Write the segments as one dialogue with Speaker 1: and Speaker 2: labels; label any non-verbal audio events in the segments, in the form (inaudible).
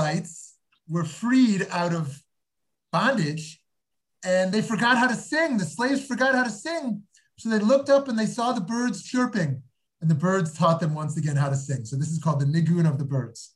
Speaker 1: Israelites were freed out of bondage and they forgot how to sing. The slaves forgot how to sing. So they looked up and they saw the birds chirping, and the birds taught them once again how to sing. So this is called the nigun of the birds.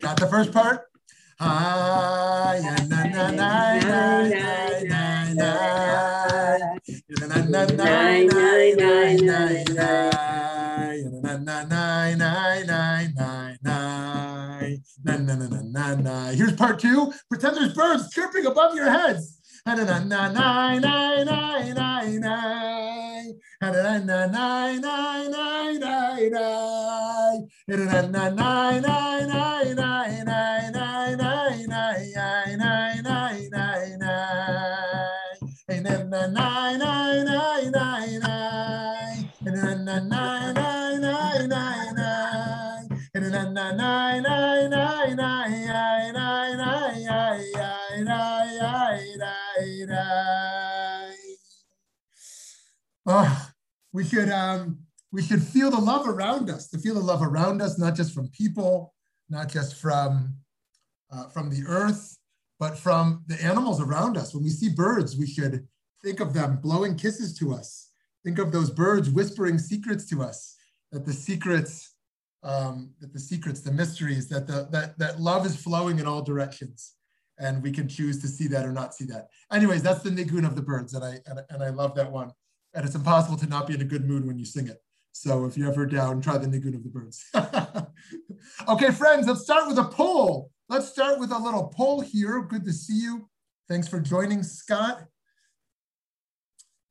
Speaker 1: Got the first part? Here's part two. Pretend there's birds chirping above your heads nine nine nine nine nine Oh, we should um, we should feel the love around us. To feel the love around us, not just from people, not just from uh, from the earth, but from the animals around us. When we see birds, we should think of them blowing kisses to us. Think of those birds whispering secrets to us. That the secrets, um, that the secrets, the mysteries, that the that that love is flowing in all directions, and we can choose to see that or not see that. Anyways, that's the nigun of the birds, and I and, and I love that one. And it's impossible to not be in a good mood when you sing it. So if you're ever down, try the nigun of the birds. (laughs) okay, friends, let's start with a poll. Let's start with a little poll here. Good to see you. Thanks for joining, Scott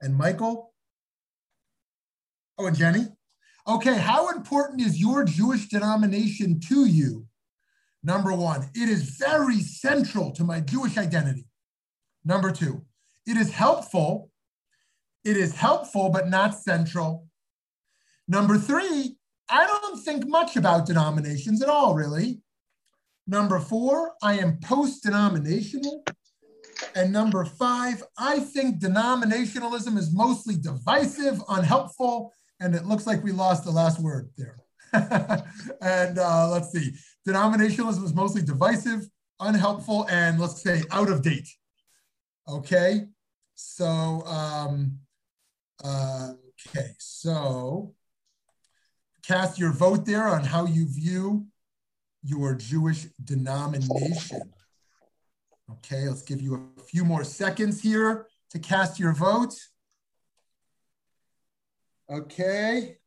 Speaker 1: and Michael. Oh, and Jenny. Okay, how important is your Jewish denomination to you? Number one, it is very central to my Jewish identity. Number two, it is helpful. It is helpful, but not central. Number three, I don't think much about denominations at all, really. Number four, I am post denominational. And number five, I think denominationalism is mostly divisive, unhelpful, and it looks like we lost the last word there. (laughs) and uh, let's see, denominationalism is mostly divisive, unhelpful, and let's say out of date. Okay, so, um, okay, so cast your vote there on how you view your Jewish denomination. Okay, let's give you a few more seconds here to cast your vote. Okay. A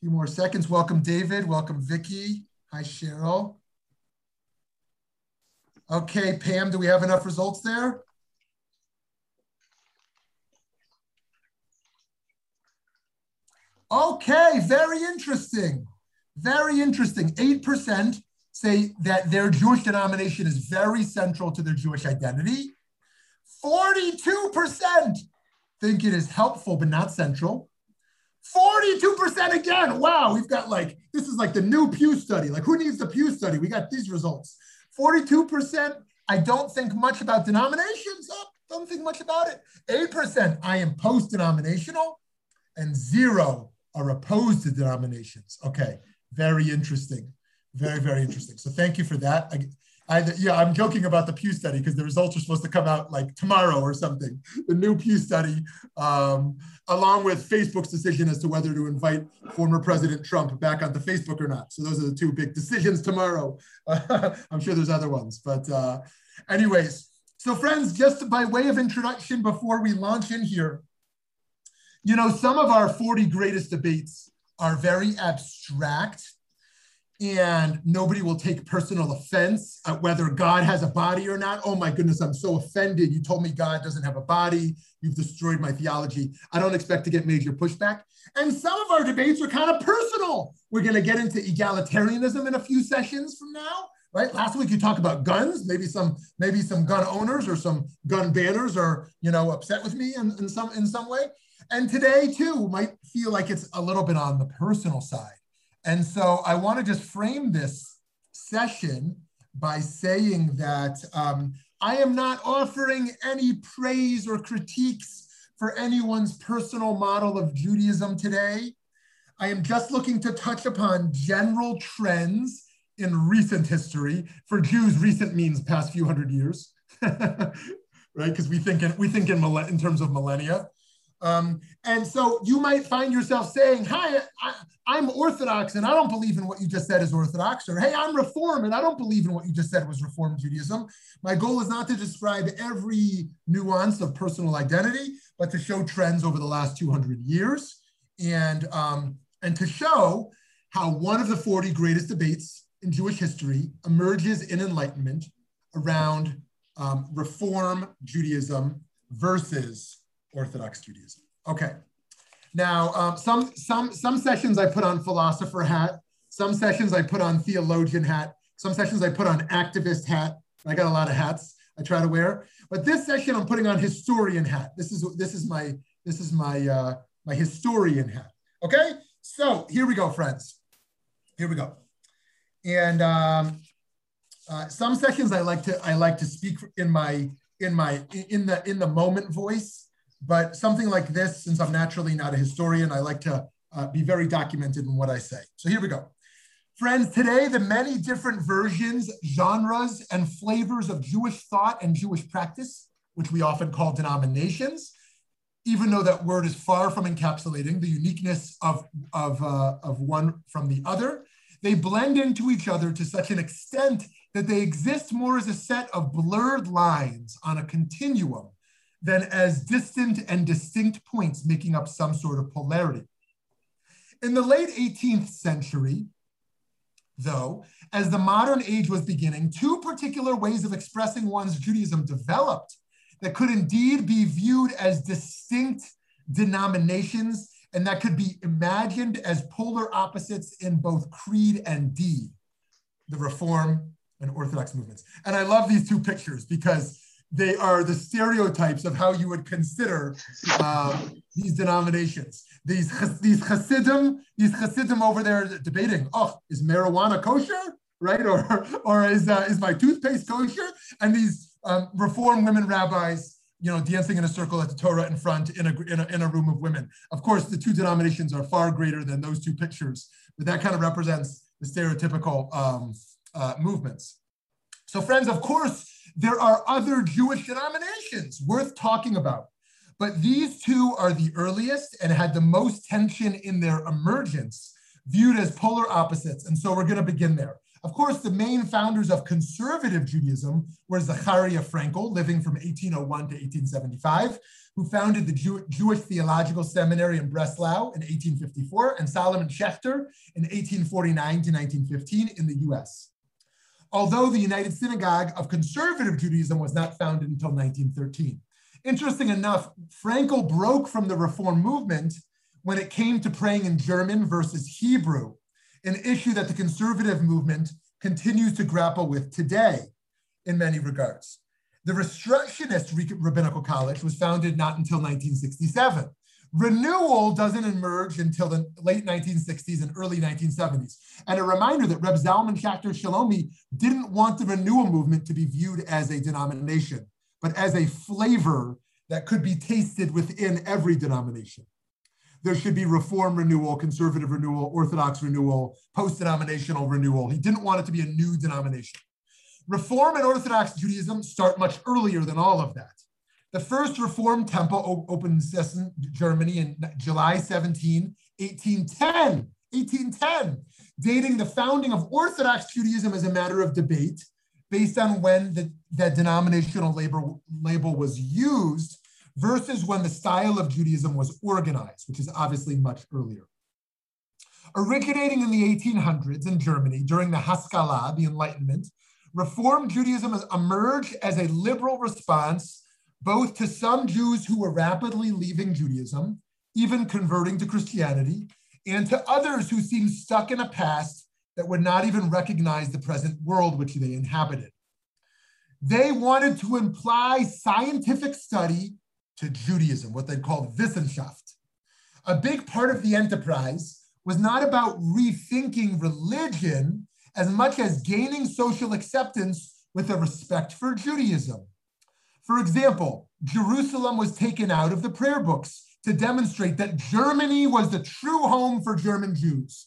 Speaker 1: few more seconds. Welcome, David. Welcome, Vicky. Hi, Cheryl. Okay, Pam, do we have enough results there? Okay, very interesting. Very interesting. 8% say that their Jewish denomination is very central to their Jewish identity. 42% think it is helpful but not central. 42% again. Wow, we've got like, this is like the new Pew study. Like, who needs the Pew study? We got these results. 42%, I don't think much about denominations. Oh, don't think much about it. 8%, I am post denominational. And zero are opposed to denominations. Okay, very interesting. Very, very interesting. So thank you for that. I, I, yeah, I'm joking about the Pew study because the results are supposed to come out like tomorrow or something. The new Pew study, um, along with Facebook's decision as to whether to invite former President Trump back onto Facebook or not. So those are the two big decisions tomorrow. (laughs) I'm sure there's other ones, but uh, anyways. So friends, just by way of introduction before we launch in here, you know, some of our 40 greatest debates are very abstract and nobody will take personal offense at whether God has a body or not. Oh my goodness, I'm so offended. You told me God doesn't have a body. You've destroyed my theology. I don't expect to get major pushback. And some of our debates are kind of personal. We're going to get into egalitarianism in a few sessions from now. Right. Last week you talked about guns. Maybe some, maybe some gun owners or some gun banners are, you know, upset with me in, in some in some way. And today too might feel like it's a little bit on the personal side And so I want to just frame this session by saying that um, I am not offering any praise or critiques for anyone's personal model of Judaism today. I am just looking to touch upon general trends in recent history. For Jews, recent means past few hundred years, (laughs) right? Because we think in, we think in, in terms of millennia. Um, and so you might find yourself saying, Hi, I, am Orthodox and I don't believe in what you just said is Orthodox, or Hey, I'm Reform and I don't believe in what you just said was Reform Judaism. My goal is not to describe every nuance of personal identity, but to show trends over the last 200 years and, um, and to show how one of the 40 greatest debates in Jewish history emerges in Enlightenment around um, Reform Judaism versus Orthodox Judaism. Okay. Now, um, some, some, some sessions I put on philosopher hat, some sessions I put on theologian hat, some sessions I put on activist hat. I got a lot of hats I try to wear. But this session I'm putting on historian hat. This is, this is my, this is my, uh, my historian hat. Okay? So here we go, friends. Here we go. And um, uh, some sessions I like to I like to speak in my in my in the in the moment voice but something like this, since I'm naturally not a historian, I like to uh, be very documented in what I say. So here we go. Friends, today, the many different versions, genres, and flavors of Jewish thought and Jewish practice, which we often call denominations, even though that word is far from encapsulating the uniqueness of, of, uh, of one from the other, they blend into each other to such an extent that they exist more as a set of blurred lines on a continuum than as distant and distinct points making up some sort of polarity. In the late 18th century, though, as the modern age was beginning, two particular ways of expressing one's Judaism developed that could indeed be viewed as distinct denominations and that could be imagined as polar opposites in both creed and deed the Reform and Orthodox movements. And I love these two pictures because they are the stereotypes of how you would consider uh, these denominations. These these Hasidim, these Hasidim over there debating, oh, is marijuana kosher, right? Or or is uh, is my toothpaste kosher? And these um, Reform women rabbis, you know, dancing in a circle at the Torah in front in a, in a in a room of women. Of course, the two denominations are far greater than those two pictures, but that kind of represents the stereotypical um, uh, movements. So, friends, of course there are other Jewish denominations worth talking about, but these two are the earliest and had the most tension in their emergence, viewed as polar opposites. And so we're going to begin there. Of course, the main founders of conservative Judaism were Zachariah Frankel, living from 1801 to 1875, who founded the Jew- Jewish Theological Seminary in Breslau in 1854, and Solomon Schechter in 1849 to 1915 in the US although the United Synagogue of Conservative Judaism was not founded until 1913. Interesting enough, Frankel broke from the Reform movement when it came to praying in German versus Hebrew, an issue that the conservative movement continues to grapple with today in many regards. The Reconstructionist Rabbinical College was founded not until 1967. Renewal doesn't emerge until the late 1960s and early 1970s. And a reminder that Reb Zalman Schachter Shalomi didn't want the renewal movement to be viewed as a denomination, but as a flavor that could be tasted within every denomination. There should be reform renewal, conservative renewal, orthodox renewal, post denominational renewal. He didn't want it to be a new denomination. Reform and Orthodox Judaism start much earlier than all of that. The first Reformed temple opened in Germany in July 17, 1810. 1810, dating the founding of Orthodox Judaism as a matter of debate based on when the, the denominational label, label was used versus when the style of Judaism was organized, which is obviously much earlier. Originating in the 1800s in Germany during the Haskalah, the Enlightenment, Reformed Judaism emerged as a liberal response both to some Jews who were rapidly leaving Judaism, even converting to Christianity, and to others who seemed stuck in a past that would not even recognize the present world which they inhabited. They wanted to imply scientific study to Judaism, what they called Wissenschaft. A big part of the enterprise was not about rethinking religion as much as gaining social acceptance with a respect for Judaism. For example, Jerusalem was taken out of the prayer books to demonstrate that Germany was the true home for German Jews.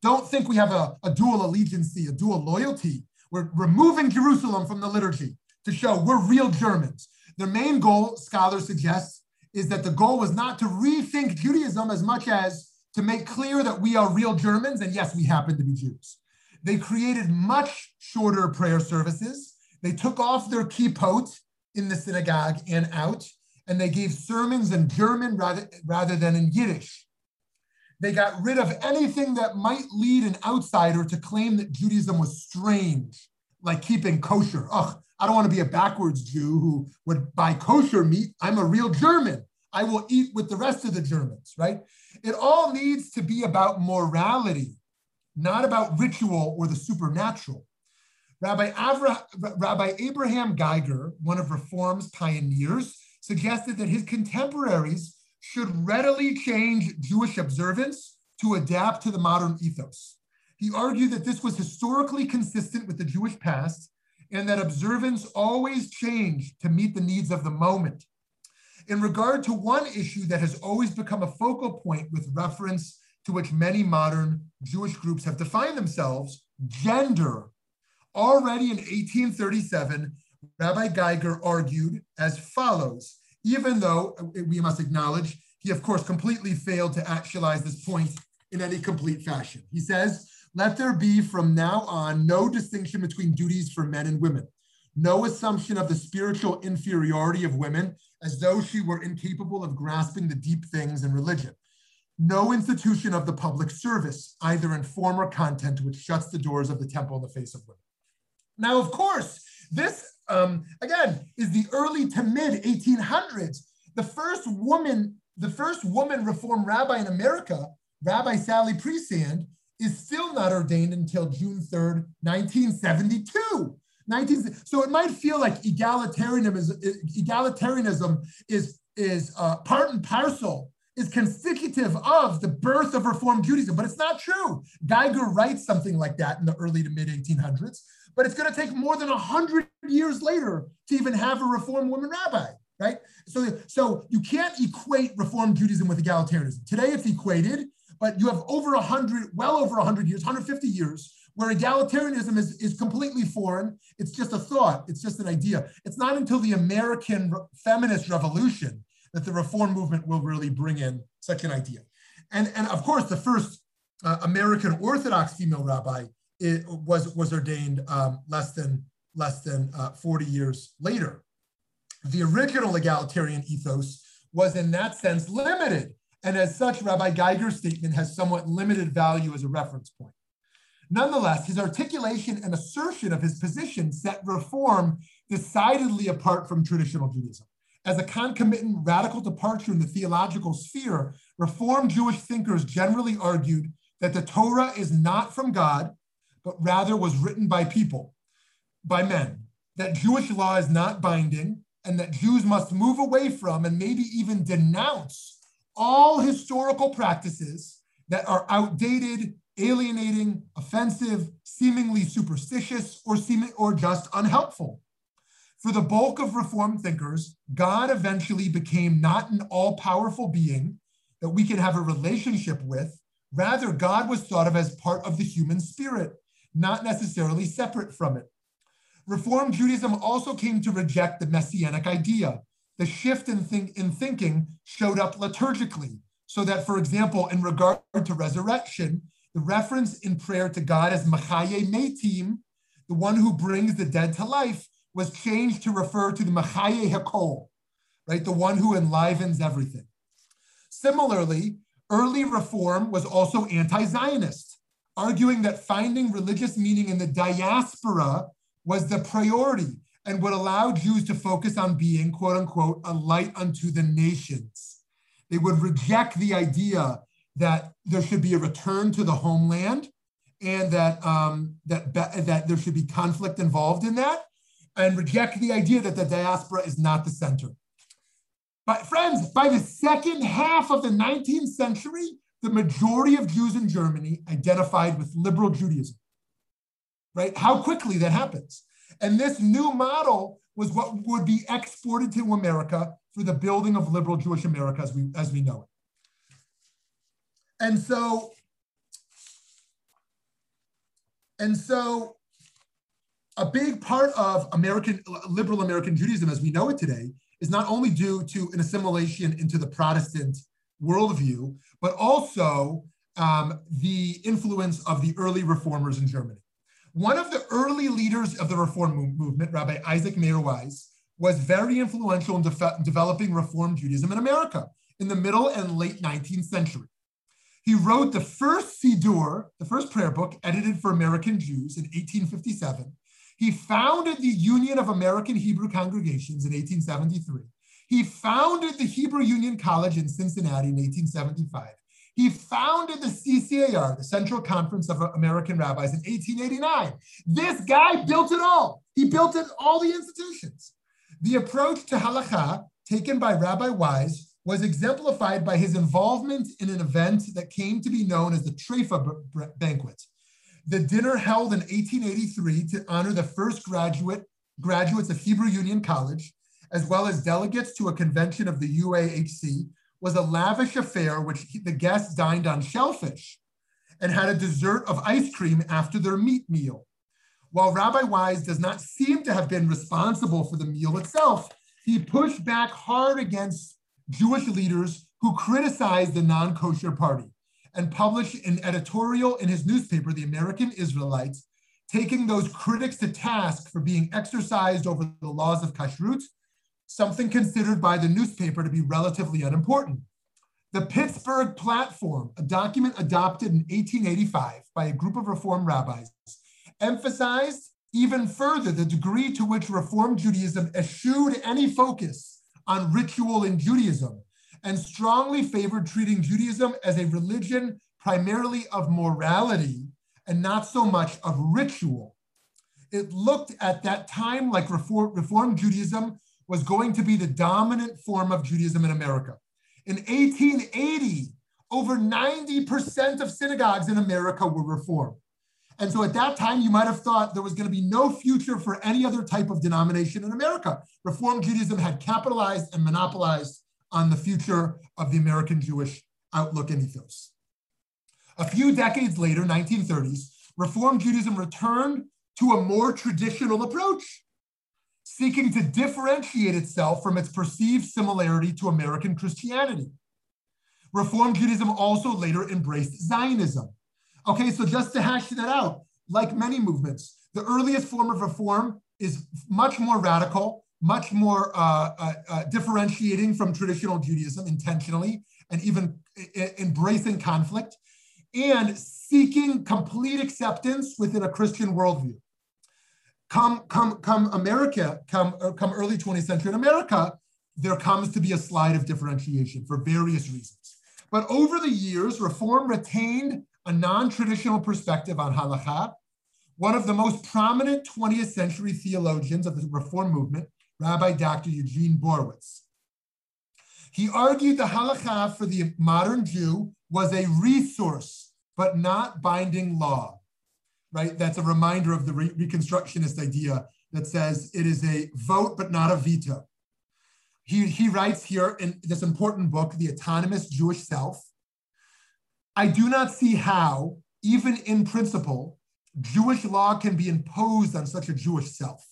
Speaker 1: Don't think we have a, a dual allegiance, a dual loyalty. We're removing Jerusalem from the liturgy to show we're real Germans. Their main goal, scholars suggest, is that the goal was not to rethink Judaism as much as to make clear that we are real Germans, and yes, we happen to be Jews. They created much shorter prayer services. They took off their kippot in the synagogue and out, and they gave sermons in German rather, rather than in Yiddish. They got rid of anything that might lead an outsider to claim that Judaism was strange, like keeping kosher. Ugh, I don't want to be a backwards Jew who would buy kosher meat. I'm a real German. I will eat with the rest of the Germans, right? It all needs to be about morality, not about ritual or the supernatural. Rabbi, Avra, Rabbi Abraham Geiger, one of Reform's pioneers, suggested that his contemporaries should readily change Jewish observance to adapt to the modern ethos. He argued that this was historically consistent with the Jewish past and that observance always changed to meet the needs of the moment. In regard to one issue that has always become a focal point with reference to which many modern Jewish groups have defined themselves, gender. Already in 1837, Rabbi Geiger argued as follows, even though uh, we must acknowledge he, of course, completely failed to actualize this point in any complete fashion. He says, let there be from now on no distinction between duties for men and women, no assumption of the spiritual inferiority of women as though she were incapable of grasping the deep things in religion. No institution of the public service, either in form or content, which shuts the doors of the temple in the face of women. Now, of course, this, um, again, is the early to mid 1800s. The first woman, the first woman reform rabbi in America, Rabbi Sally Priesand, is still not ordained until June 3rd, 1972. 19, so it might feel like egalitarianism is, egalitarianism is, is uh, part and parcel, is constitutive of the birth of Reform Judaism, but it's not true. Geiger writes something like that in the early to mid 1800s, but it's going to take more than 100 years later to even have a reform woman rabbi, right? So, so you can't equate reform Judaism with egalitarianism. Today it's equated, but you have over 100, well over 100 years, 150 years, where egalitarianism is, is completely foreign. It's just a thought, it's just an idea. It's not until the American feminist revolution that the reform movement will really bring in such an idea. And, and of course, the first uh, American Orthodox female rabbi was, was ordained um, less than, less than uh, 40 years later. The original egalitarian ethos was in that sense limited and as such, Rabbi Geiger's statement has somewhat limited value as a reference point. Nonetheless, his articulation and assertion of his position set reform decidedly apart from traditional Judaism. As a concomitant radical departure in the theological sphere, Reformed Jewish thinkers generally argued that the Torah is not from God, but rather was written by people, by men, that Jewish law is not binding, and that Jews must move away from and maybe even denounce all historical practices that are outdated, alienating, offensive, seemingly superstitious, or seeming or just unhelpful. For the bulk of Reformed thinkers, God eventually became not an all-powerful being that we can have a relationship with. Rather, God was thought of as part of the human spirit, not necessarily separate from it. Reform Judaism also came to reject the messianic idea, the shift in, think, in thinking showed up liturgically. So that, for example, in regard to resurrection, the reference in prayer to God as Machaye Metim, the one who brings the dead to life, was changed to refer to the Machaye Hakol, right? The one who enlivens everything. Similarly, early reform was also anti-Zionist, arguing that finding religious meaning in the diaspora was the priority and would allow Jews to focus on being, quote unquote, a light unto the nations. They would reject the idea that there should be a return to the homeland and that, um, that, that there should be conflict involved in that, and reject the idea that the diaspora is not the center. But friends, by the second half of the 19th century, the majority of Jews in Germany identified with liberal Judaism. Right? How quickly that happens. And this new model was what would be exported to America for the building of liberal Jewish America as we, as we know it. And so, and so a big part of American liberal American Judaism as we know it today is not only due to an assimilation into the Protestant worldview, but also um, the influence of the early reformers in Germany. One of the early leaders of the reform movement, Rabbi Isaac Mayer Wise, was very influential in de- developing Reform Judaism in America in the middle and late 19th century. He wrote the first Siddur, the first prayer book edited for American Jews in 1857. He founded the Union of American Hebrew Congregations in 1873. He founded the Hebrew Union College in Cincinnati in 1875. He founded the CCAR, the Central Conference of American Rabbis, in 1889. This guy built it all. He built it, all the institutions. The approach to halakha taken by Rabbi Wise was exemplified by his involvement in an event that came to be known as the Treifa banquet. The dinner held in 1883 to honor the first graduate graduates of Hebrew Union College, as well as delegates to a convention of the UAHC, was a lavish affair which the guests dined on shellfish and had a dessert of ice cream after their meat meal. While Rabbi Wise does not seem to have been responsible for the meal itself, he pushed back hard against Jewish leaders who criticized the non kosher party and published an editorial in his newspaper, The American Israelites, taking those critics to task for being exercised over the laws of kashrut something considered by the newspaper to be relatively unimportant. The Pittsburgh Platform, a document adopted in 1885 by a group of Reform rabbis, emphasized even further the degree to which Reform Judaism eschewed any focus on ritual in Judaism and strongly favored treating Judaism as a religion primarily of morality and not so much of ritual. It looked at that time like Reform, Reform Judaism was going to be the dominant form of Judaism in America. In 1880, over 90% of synagogues in America were Reformed. And so at that time, you might have thought there was going to be no future for any other type of denomination in America. Reform Judaism had capitalized and monopolized on the future of the American Jewish outlook and ethos. A few decades later, 1930s, Reform Judaism returned to a more traditional approach seeking to differentiate itself from its perceived similarity to American Christianity. Reform Judaism also later embraced Zionism. Okay, so just to hash that out, like many movements, the earliest form of reform is much more radical, much more uh, uh, uh, differentiating from traditional Judaism intentionally, and even embracing conflict, and seeking complete acceptance within a Christian worldview come come come America, come uh, come early 20th century in America, there comes to be a slide of differentiation for various reasons. But over the years, reform retained a non-traditional perspective on halakha. One of the most prominent 20th century theologians of the reform movement, Rabbi Dr. Eugene Borowitz. He argued the halakha for the modern Jew was a resource, but not binding law right? That's a reminder of the re- Reconstructionist idea that says it is a vote but not a veto. He, he writes here in this important book, The Autonomous Jewish Self I do not see how, even in principle, Jewish law can be imposed on such a Jewish self.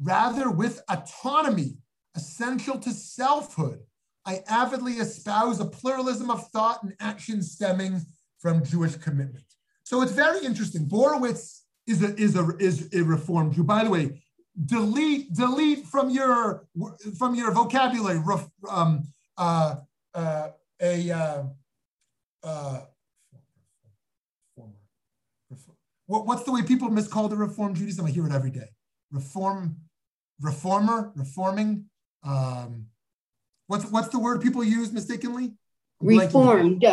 Speaker 1: Rather, with autonomy essential to selfhood, I avidly espouse a pluralism of thought and action stemming from Jewish commitment. So it's very interesting. Borowitz is a is a is a reformed Jew. By the way, delete delete from your from your vocabulary um, uh, uh, a uh, uh, what, what's the way people miscall the reform Judaism? I hear it every day. Reform, reformer, reforming. Um, what's what's the word people use mistakenly?
Speaker 2: Reformed.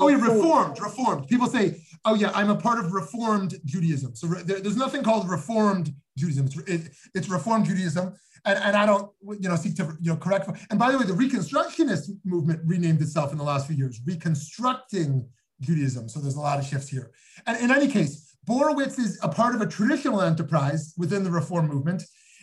Speaker 1: Oh, yeah, reformed, reformed. People say, oh, yeah, I'm a part of reformed Judaism. So there, there's nothing called reformed Judaism. It's, it, it's reformed Judaism. And, and I don't, you know, seek to, you know, correct. And by the way, the Reconstructionist movement renamed itself in the last few years, Reconstructing Judaism. So there's a lot of shifts here. And in any case, Borowitz is a part of a traditional enterprise within the reform movement,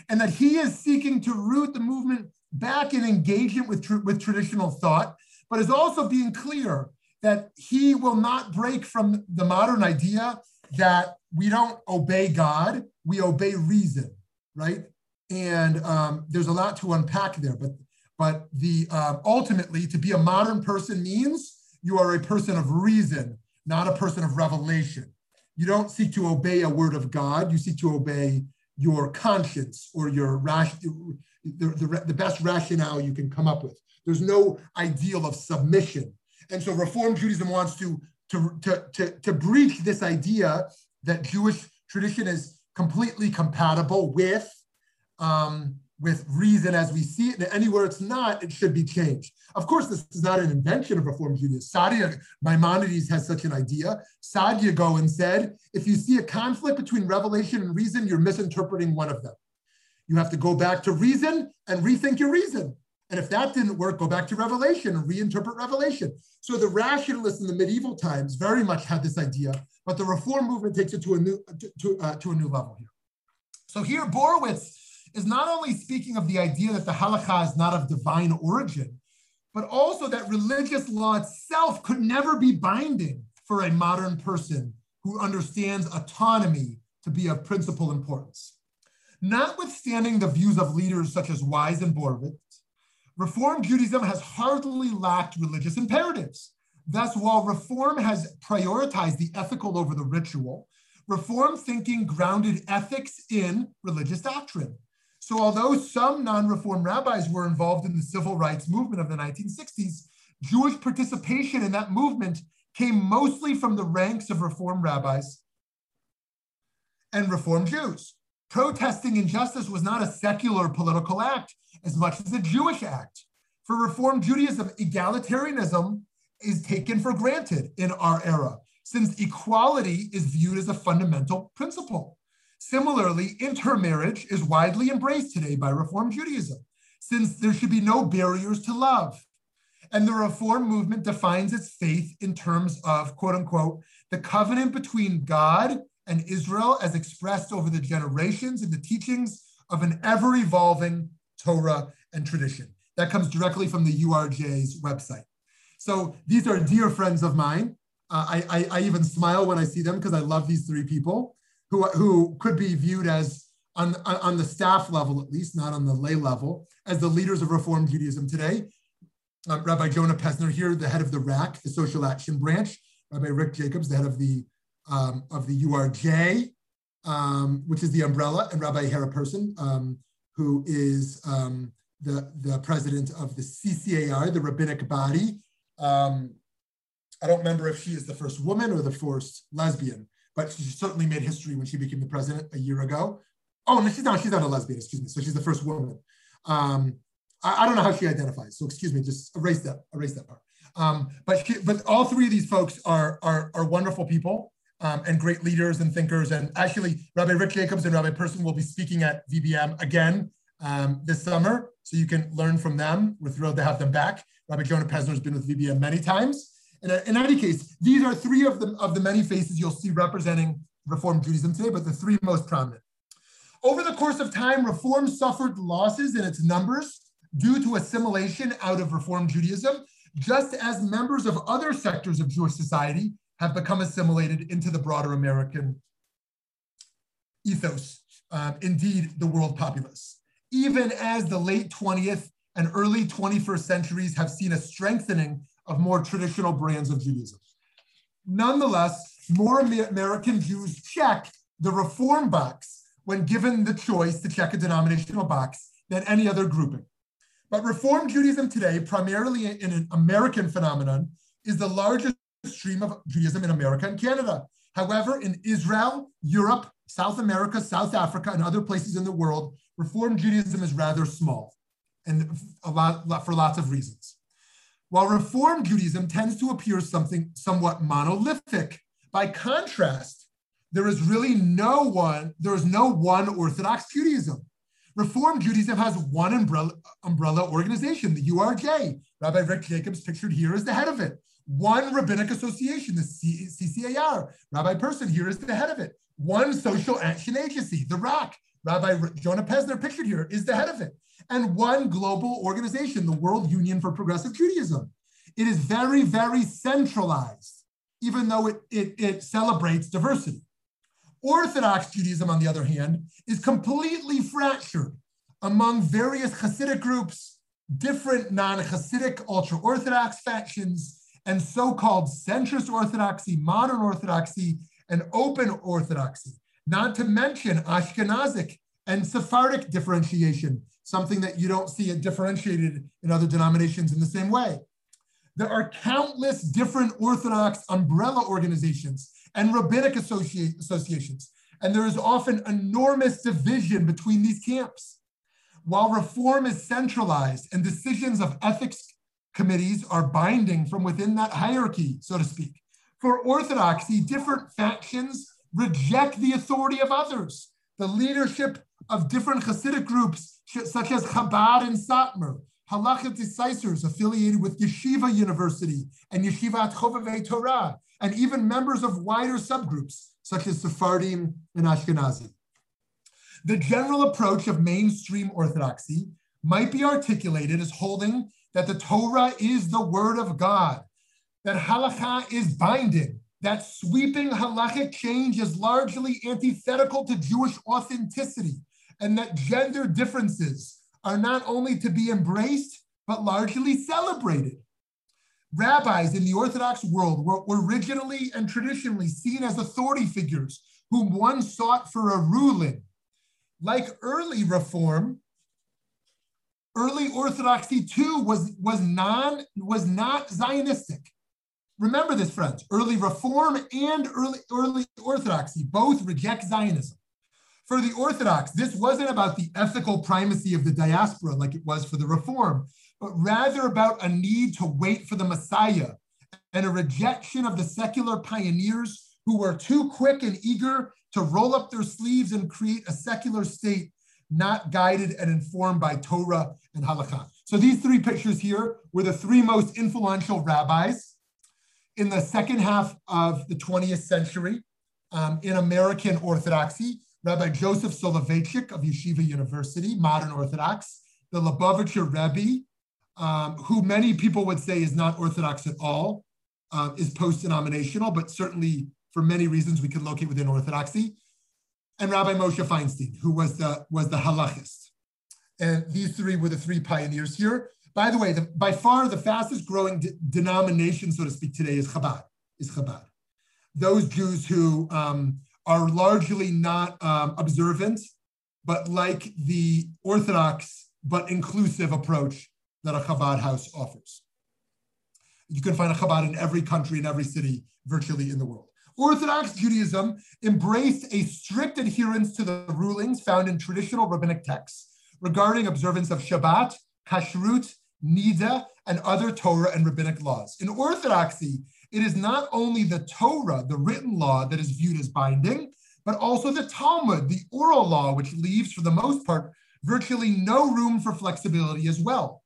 Speaker 1: and that he is seeking to root the movement back in engagement with, with traditional thought, but is also being clear that he will not break from the modern idea that we don't obey God, we obey reason, right? And um, there's a lot to unpack there, but but the uh, ultimately to be a modern person means you are a person of reason, not a person of revelation. You don't seek to obey a word of God. You seek to obey your conscience or your the, the, the best rationale you can come up with. There's no ideal of submission. And so Reform Judaism wants to, to, to, to, to breach this idea that Jewish tradition is completely compatible with, um, with reason as we see it. And anywhere it's not, it should be changed. Of course, this is not an invention of Reform Judaism. Saadia Maimonides has such an idea. Saadia Gaon said, if you see a conflict between revelation and reason, you're misinterpreting one of them. You have to go back to reason and rethink your reason. And if that didn't work, go back to Revelation and reinterpret Revelation. So the rationalists in the medieval times very much had this idea, but the Reform movement takes it to a new to, uh, to a new level here. So here, Borowitz is not only speaking of the idea that the halakha is not of divine origin, but also that religious law itself could never be binding for a modern person who understands autonomy to be of principal importance. Notwithstanding the views of leaders such as Wise and Borowitz, Reform Judaism has hardly lacked religious imperatives. Thus, while Reform has prioritized the ethical over the ritual, Reform thinking grounded ethics in religious doctrine. So, although some non Reform rabbis were involved in the civil rights movement of the 1960s, Jewish participation in that movement came mostly from the ranks of Reform rabbis and Reform Jews. Protesting injustice was not a secular political act as much as a Jewish act. For Reform Judaism, egalitarianism is taken for granted in our era, since equality is viewed as a fundamental principle. Similarly, intermarriage is widely embraced today by Reform Judaism, since there should be no barriers to love. And the Reform movement defines its faith in terms of, quote unquote, the covenant between God and Israel as expressed over the generations in the teachings of an ever evolving Torah, and tradition. That comes directly from the URJ's website. So these are dear friends of mine. Uh, I, I, I, even smile when I see them because I love these three people who, who could be viewed as, on, on the staff level at least, not on the lay level, as the leaders of Reform Judaism today. Uh, Rabbi Jonah Pesner here, the head of the RAC, the Social Action Branch. Rabbi Rick Jacobs, the head of the, um, of the URJ, um, which is the umbrella, and Rabbi Hara Person, um, who is um, the, the president of the CCAR, the rabbinic body. Um, I don't remember if she is the first woman or the first lesbian, but she certainly made history when she became the president a year ago. Oh, no, she's not, she's not a lesbian, excuse me. So she's the first woman. Um, I, I, don't know how she identifies. So excuse me, just erase that, erase that part. Um, but, she, but all three of these folks are, are, are wonderful people um, and great leaders and thinkers. And actually, Rabbi Rick Jacobs and Rabbi Person will be speaking at VBM again um, this summer, so you can learn from them. We're thrilled to have them back. Rabbi Jonah Pesner has been with VBM many times. And in any case, these are three of the, of the many faces you'll see representing Reform Judaism today, but the three most prominent. Over the course of time, Reform suffered losses in its numbers due to assimilation out of Reform Judaism, just as members of other sectors of Jewish society have become assimilated into the broader American ethos, uh, indeed, the world populace. Even as the late 20th and early 21st centuries have seen a strengthening of more traditional brands of Judaism. Nonetheless, more American Jews check the reform box when given the choice to check a denominational box than any other grouping. But Reform Judaism today, primarily in an American phenomenon, is the largest stream of Judaism in America and Canada. However, in Israel, Europe, South America, South Africa, and other places in the world, Reform Judaism is rather small, and a lot, for lots of reasons. while Reform Judaism tends to appear something somewhat monolithic. By contrast, there is really no one, there is no one Orthodox Judaism. Reform Judaism has one umbrella, umbrella organization, the URJ. Rabbi Rick Jacobs, pictured here, is the head of it. One rabbinic association, the CCAR. Rabbi Person here is the head of it. One social action agency, the RAC. Rabbi Jonah Pesner, pictured here, is the head of it. And one global organization, the World Union for Progressive Judaism. It is very, very centralized, even though it, it, it celebrates diversity. Orthodox Judaism, on the other hand, is completely fractured among various Hasidic groups, different non Hasidic ultra Orthodox factions, and so called centrist Orthodoxy, modern Orthodoxy, and open Orthodoxy, not to mention Ashkenazic and Sephardic differentiation, something that you don't see it differentiated in other denominations in the same way. There are countless different Orthodox umbrella organizations and rabbinic associations. And there is often enormous division between these camps. While reform is centralized and decisions of ethics committees are binding from within that hierarchy, so to speak, for orthodoxy, different factions reject the authority of others. The leadership of different Hasidic groups, such as Chabad and Satmar, Halacha decisors affiliated with Yeshiva University and Yeshiva Chovevei Torah, and even members of wider subgroups such as Sephardim and Ashkenazi. The general approach of mainstream orthodoxy might be articulated as holding that the Torah is the word of God, that halakha is binding, that sweeping halachic change is largely antithetical to Jewish authenticity, and that gender differences are not only to be embraced, but largely celebrated rabbis in the Orthodox world were originally and traditionally seen as authority figures whom one sought for a ruling. Like early reform, early Orthodoxy too was, was, non, was not Zionistic. Remember this, friends. Early Reform and early, early Orthodoxy both reject Zionism. For the Orthodox, this wasn't about the ethical primacy of the diaspora like it was for the Reform, but rather about a need to wait for the Messiah and a rejection of the secular pioneers who were too quick and eager to roll up their sleeves and create a secular state not guided and informed by Torah and halakha. So these three pictures here were the three most influential rabbis in the second half of the 20th century um, in American Orthodoxy. Rabbi Joseph Soloveitchik of Yeshiva University, modern Orthodox, the Lubavitcher Rebbe, um, who many people would say is not Orthodox at all, uh, is post denominational, but certainly for many reasons we can locate within Orthodoxy, and Rabbi Moshe Feinstein, who was the, was the halachist. And these three were the three pioneers here. By the way, the, by far the fastest growing de- denomination, so to speak, today is Chabad. Is Chabad. Those Jews who um, are largely not um, observant, but like the Orthodox but inclusive approach that a Chabad house offers. You can find a Chabad in every country, in every city, virtually in the world. Orthodox Judaism embraced a strict adherence to the rulings found in traditional rabbinic texts regarding observance of Shabbat, Kashrut, Nida, and other Torah and rabbinic laws. In Orthodoxy, it is not only the Torah, the written law, that is viewed as binding, but also the Talmud, the oral law, which leaves, for the most part, virtually no room for flexibility as well.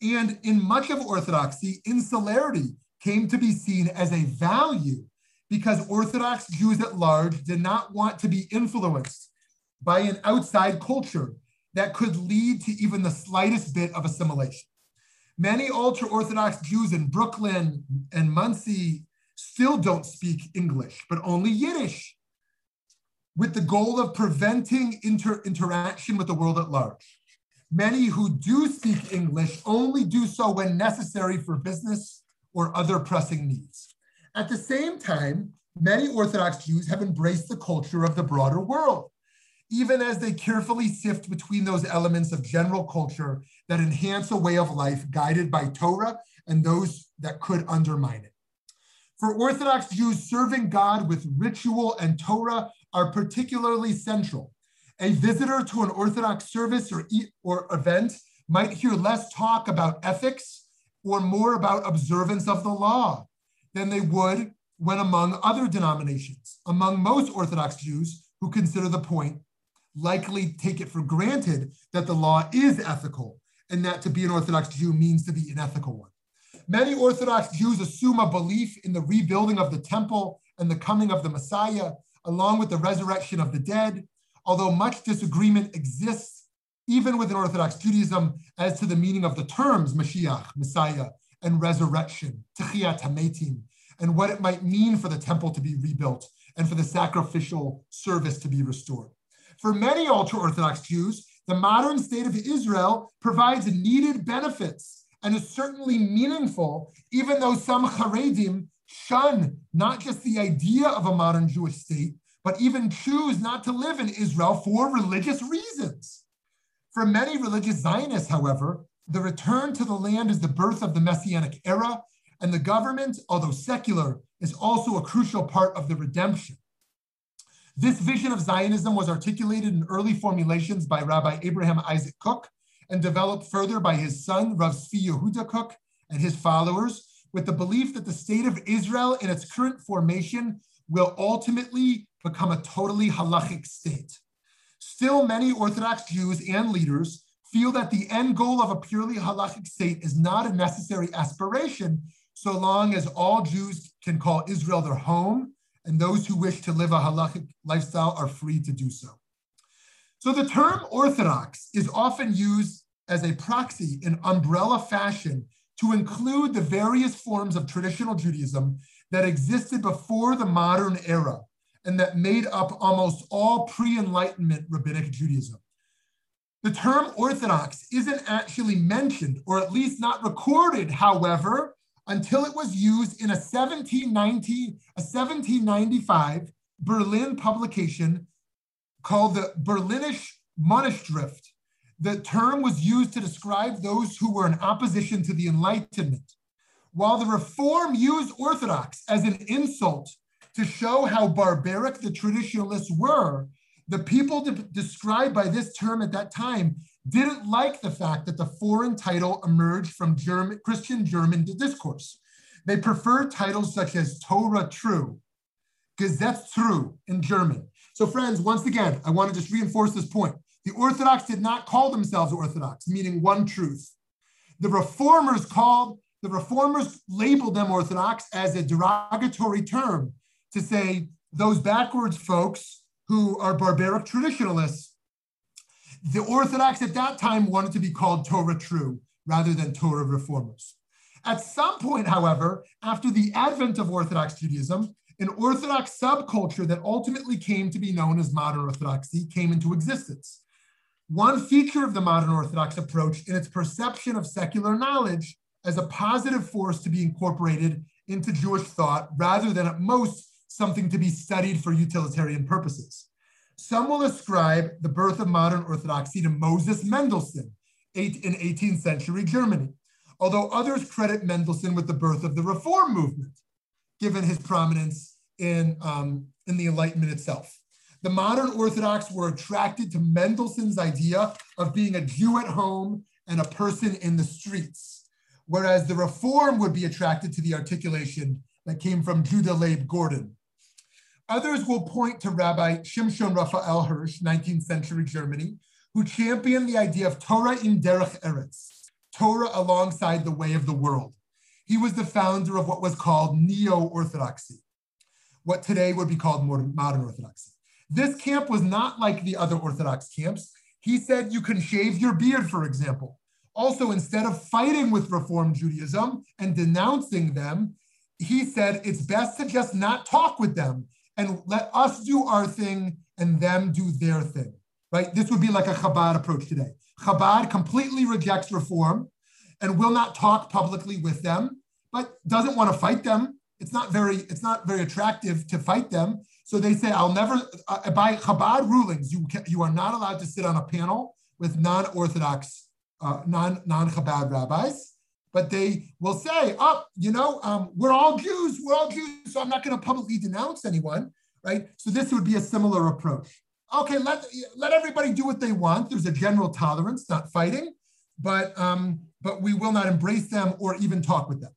Speaker 1: And in much of Orthodoxy, insularity came to be seen as a value because Orthodox Jews at large did not want to be influenced by an outside culture that could lead to even the slightest bit of assimilation. Many ultra Orthodox Jews in Brooklyn and Monsey still don't speak English, but only Yiddish, with the goal of preventing inter- interaction with the world at large. Many who do speak English only do so when necessary for business or other pressing needs. At the same time, many Orthodox Jews have embraced the culture of the broader world, even as they carefully sift between those elements of general culture that enhance a way of life guided by Torah and those that could undermine it. For Orthodox Jews, serving God with ritual and Torah are particularly central a visitor to an Orthodox service or, or event might hear less talk about ethics or more about observance of the law than they would when among other denominations. Among most Orthodox Jews who consider the point, likely take it for granted that the law is ethical and that to be an Orthodox Jew means to be an ethical one. Many Orthodox Jews assume a belief in the rebuilding of the temple and the coming of the Messiah, along with the resurrection of the dead, although much disagreement exists even within Orthodox Judaism as to the meaning of the terms Mashiach, Messiah, and resurrection, Techiyat Hametim, and what it might mean for the temple to be rebuilt and for the sacrificial service to be restored. For many ultra Orthodox Jews, the modern state of Israel provides needed benefits and is certainly meaningful, even though some Haredim shun not just the idea of a modern Jewish state, but even choose not to live in Israel for religious reasons. For many religious Zionists, however, the return to the land is the birth of the Messianic era, and the government, although secular, is also a crucial part of the redemption. This vision of Zionism was articulated in early formulations by Rabbi Abraham Isaac Kook and developed further by his son, Rav Tzvi Yehuda Kook, and his followers, with the belief that the state of Israel in its current formation will ultimately become a totally halachic state. Still, many Orthodox Jews and leaders feel that the end goal of a purely halachic state is not a necessary aspiration, so long as all Jews can call Israel their home, and those who wish to live a halachic lifestyle are free to do so. So the term Orthodox is often used as a proxy in umbrella fashion to include the various forms of traditional Judaism that existed before the modern era and that made up almost all pre Enlightenment rabbinic Judaism. The term Orthodox isn't actually mentioned, or at least not recorded, however, until it was used in a 1790, a 1795 Berlin publication called the Berlinische Monatsschrift. The term was used to describe those who were in opposition to the Enlightenment. While the Reform used Orthodox as an insult to show how barbaric the traditionalists were, the people de- described by this term at that time didn't like the fact that the foreign title emerged from German, Christian German discourse. They prefer titles such as Torah True, Gesetz True in German. So, friends, once again, I want to just reinforce this point. The Orthodox did not call themselves Orthodox, meaning one truth. The reformers called, the reformers labeled them Orthodox as a derogatory term to say those backwards folks who are barbaric traditionalists, the Orthodox at that time wanted to be called Torah true rather than Torah reformers. At some point, however, after the advent of Orthodox Judaism, an Orthodox subculture that ultimately came to be known as modern Orthodoxy came into existence. One feature of the modern Orthodox approach in its perception of secular knowledge as a positive force to be incorporated into Jewish thought rather than at most something to be studied for utilitarian purposes. Some will ascribe the birth of modern Orthodoxy to Moses Mendelssohn eight, in 18th century Germany, although others credit Mendelssohn with the birth of the Reform movement, given his prominence in, um, in the Enlightenment itself. The modern Orthodox were attracted to Mendelssohn's idea of being a Jew at home and a person in the streets, whereas the Reform would be attracted to the articulation that came from Judah Leib Gordon, Others will point to Rabbi Shimshon Raphael Hirsch, 19th century Germany, who championed the idea of Torah im Derech Eretz, Torah alongside the way of the world. He was the founder of what was called Neo-Orthodoxy, what today would be called modern Orthodoxy. This camp was not like the other Orthodox camps. He said you can shave your beard, for example. Also, instead of fighting with Reform Judaism and denouncing them, he said it's best to just not talk with them and let us do our thing and them do their thing, right? This would be like a Chabad approach today. Chabad completely rejects reform and will not talk publicly with them, but doesn't want to fight them. It's not very, it's not very attractive to fight them. So they say, I'll never, uh, by Chabad rulings, you, can, you are not allowed to sit on a panel with non-Orthodox, uh, non, non-Chabad rabbis but they will say, oh, you know, um, we're all Jews, we're all Jews, so I'm not going to publicly denounce anyone, right? So this would be a similar approach. Okay, let, let everybody do what they want. There's a general tolerance, not fighting, but um, but we will not embrace them or even talk with them.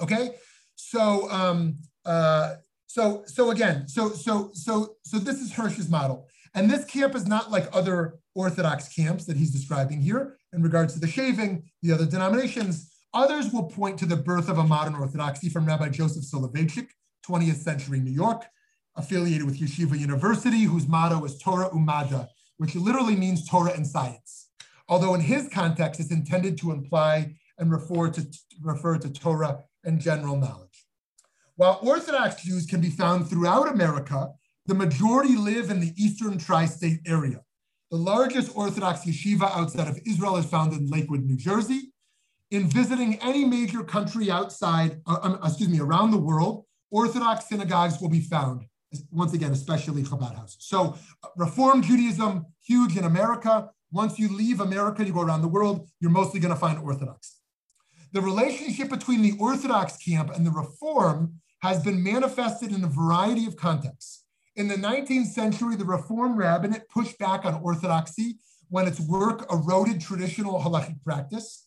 Speaker 1: Okay, so um, uh, so so again, so so so so this is Hirsch's model, and this camp is not like other Orthodox camps that he's describing here in regards to the shaving, the other denominations. Others will point to the birth of a modern Orthodoxy from Rabbi Joseph Soloveitchik, 20th century New York, affiliated with Yeshiva University, whose motto is Torah Umada, which literally means Torah and science. Although in his context, it's intended to imply and refer to, refer to Torah and general knowledge. While Orthodox Jews can be found throughout America, the majority live in the eastern tri state area. The largest Orthodox yeshiva outside of Israel is found in Lakewood, New Jersey. In visiting any major country outside, uh, um, excuse me, around the world, Orthodox synagogues will be found, once again, especially Chabad houses. So, uh, Reform Judaism, huge in America. Once you leave America, you go around the world, you're mostly going to find Orthodox. The relationship between the Orthodox camp and the Reform has been manifested in a variety of contexts. In the 19th century, the Reform rabbinate pushed back on Orthodoxy when its work eroded traditional halachic practice.